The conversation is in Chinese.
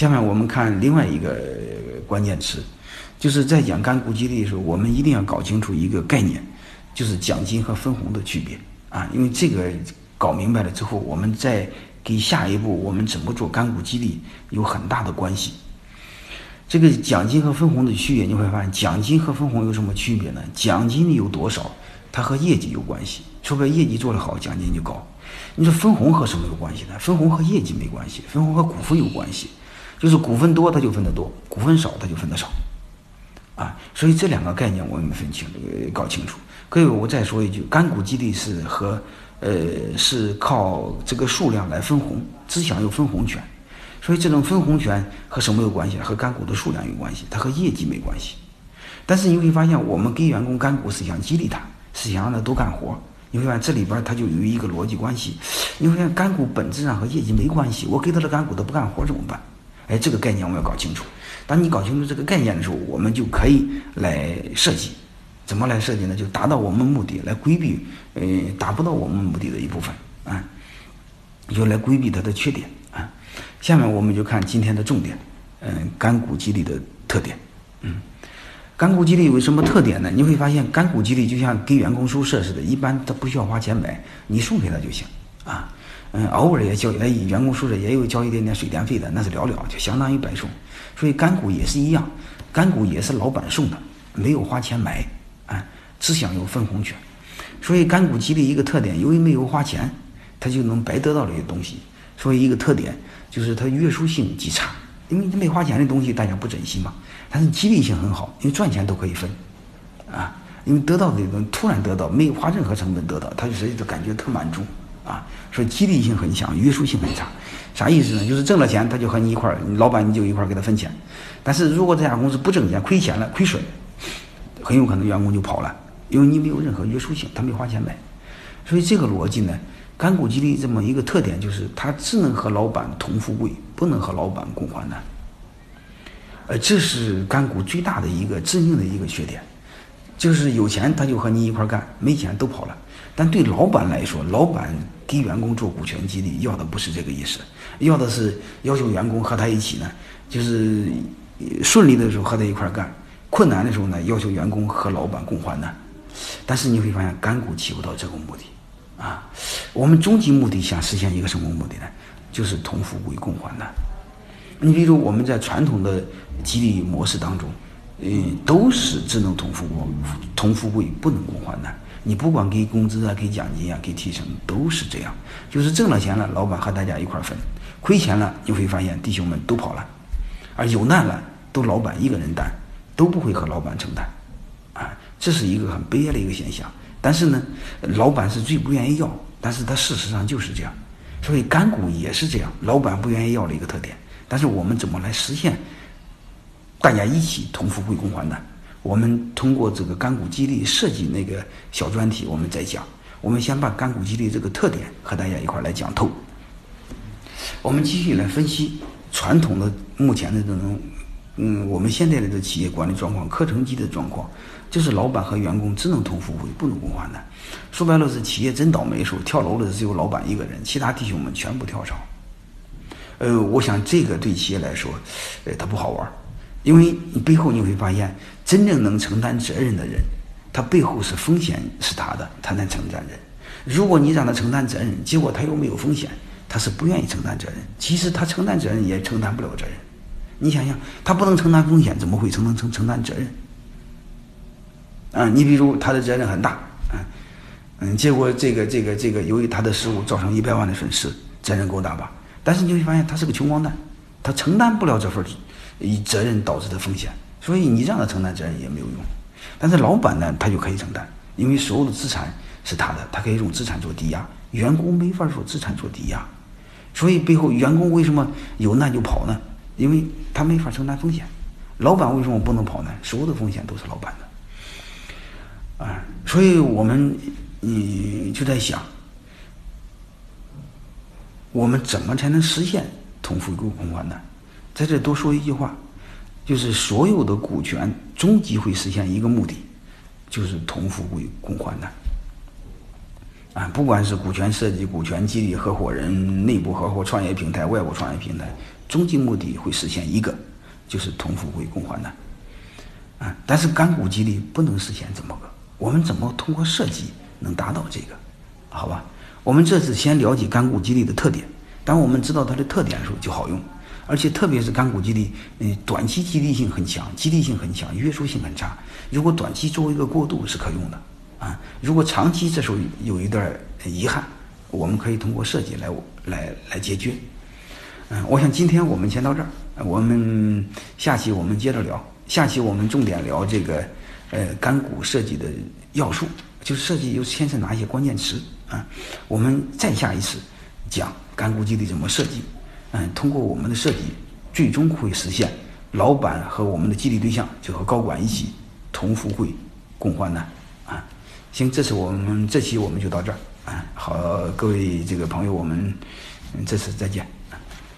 下面我们看另外一个关键词，就是在讲干股激励的时候，我们一定要搞清楚一个概念，就是奖金和分红的区别啊。因为这个搞明白了之后，我们再给下一步我们怎么做干股激励有很大的关系。这个奖金和分红的区别，你会发现奖金和分红有什么区别呢？奖金有多少，它和业绩有关系，除非业绩做得好，奖金就高。你说分红和什么有关系呢？分红和业绩没关系，分红和股份有关系。就是股份多，他就分得多；股份少，他就分得少，啊，所以这两个概念我们分清，搞清楚。各位，我再说一句，干股激励是和，呃，是靠这个数量来分红，只享有分红权。所以这种分红权和什么有关系？和干股的数量有关系，它和业绩没关系。但是你会发现，我们给员工干股是想激励他，是想让他多干活。你会发现这里边它就有一个逻辑关系。你会发现干股本质上和业绩没关系，我给他的干股他不干活怎么办？哎，这个概念我们要搞清楚。当你搞清楚这个概念的时候，我们就可以来设计，怎么来设计呢？就达到我们目的，来规避呃达不到我们目的的一部分啊，就来规避它的缺点啊。下面我们就看今天的重点，嗯，干股激励的特点。嗯，干股激励有什么特点呢？你会发现，干股激励就像给员工宿舍似的，一般他不需要花钱买，你送给他就行啊。嗯，偶尔也交，哎，员工宿舍也有交一点点水电费的，那是寥寥，就相当于白送。所以干股也是一样，干股也是老板送的，没有花钱买，啊，只享有分红权。所以干股激励一个特点，由于没有花钱，他就能白得到这些东西。所以一个特点就是它约束性极差，因为没花钱的东西大家不珍惜嘛。但是激励性很好，因为赚钱都可以分，啊，因为得到的这种突然得到，没有花任何成本得到，他就实际就感觉特满足。啊，说激励性很强，约束性很差，啥意思呢？就是挣了钱，他就和你一块儿，老板你就一块儿给他分钱。但是如果这家公司不挣钱，亏钱了，亏损，很有可能员工就跑了，因为你没有任何约束性，他没花钱买。所以这个逻辑呢，干股激励这么一个特点就是，他只能和老板同富贵，不能和老板共患难。呃，这是干股最大的一个致命的一个缺点，就是有钱他就和你一块儿干，没钱都跑了。但对老板来说，老板给员工做股权激励，要的不是这个意思，要的是要求员工和他一起呢，就是顺利的时候和他一块干，困难的时候呢，要求员工和老板共患难。但是你会发现，干股起不到这个目的啊。我们终极目的想实现一个什么目的呢？就是同富贵共患难。你比如我们在传统的激励模式当中，嗯，都是只能同富贵，同富贵不能共患难。你不管给工资啊，给奖金啊，给提成，都是这样。就是挣了钱了，老板和大家一块分；亏钱了，你会发现弟兄们都跑了，而有难了，都老板一个人担，都不会和老板承担。啊，这是一个很悲哀的一个现象。但是呢，老板是最不愿意要，但是他事实上就是这样。所以干股也是这样，老板不愿意要的一个特点。但是我们怎么来实现大家一起同富贵共患难？我们通过这个干股激励设计那个小专题，我们再讲。我们先把干股激励这个特点和大家一块来讲透。我们继续来分析传统的目前的这种，嗯，我们现在的这企业管理状况，课程级的状况，就是老板和员工只能同富贵，不能共患难。说白了是企业真倒霉时候，跳楼的只有老板一个人，其他弟兄们全部跳槽。呃，我想这个对企业来说，呃，它不好玩。因为你背后你会发现，真正能承担责任的人，他背后是风险是他的，他能承担责任。如果你让他承担责任，结果他又没有风险，他是不愿意承担责任。其实他承担责任也承担不了责任。你想想，他不能承担风险，怎么会承担承承担责任？啊，你比如他的责任很大，啊，嗯，结果这个这个这个，由于他的失误造成一百万的损失，责任够大吧？但是你会发现，他是个穷光蛋，他承担不了这份。以责任导致的风险，所以你让他承担责任也没有用。但是老板呢，他就可以承担，因为所有的资产是他的，他可以用资产做抵押。员工没法说资产做抵押，所以背后员工为什么有难就跑呢？因为他没法承担风险。老板为什么不能跑呢？所有的风险都是老板的。啊，所以我们你就在想，我们怎么才能实现同富贵共患难？在这多说一句话，就是所有的股权终极会实现一个目的，就是同富贵共患难。啊，不管是股权设计、股权激励、合伙人、内部合伙创业平台、外部创业平台，终极目的会实现一个，就是同富贵共患难。啊，但是干股激励不能实现这么个，我们怎么通过设计能达到这个？好吧，我们这次先了解干股激励的特点。当我们知道它的特点的时候就好用，而且特别是干股激励，嗯，短期激励性很强，激励性很强，约束性很差。如果短期作为一个过渡是可用的，啊，如果长期这时候有一段遗憾，我们可以通过设计来来来解决。嗯，我想今天我们先到这儿，我们下期我们接着聊。下期我们重点聊这个，呃，干股设计的要素，就是设计又牵扯哪些关键词啊？我们再下一次讲干股激励怎么设计，嗯，通过我们的设计，最终会实现老板和我们的激励对象就和高管一起同富贵，共患难啊！行，这次我们这期我们就到这儿啊，好，各位这个朋友，我们这次再见。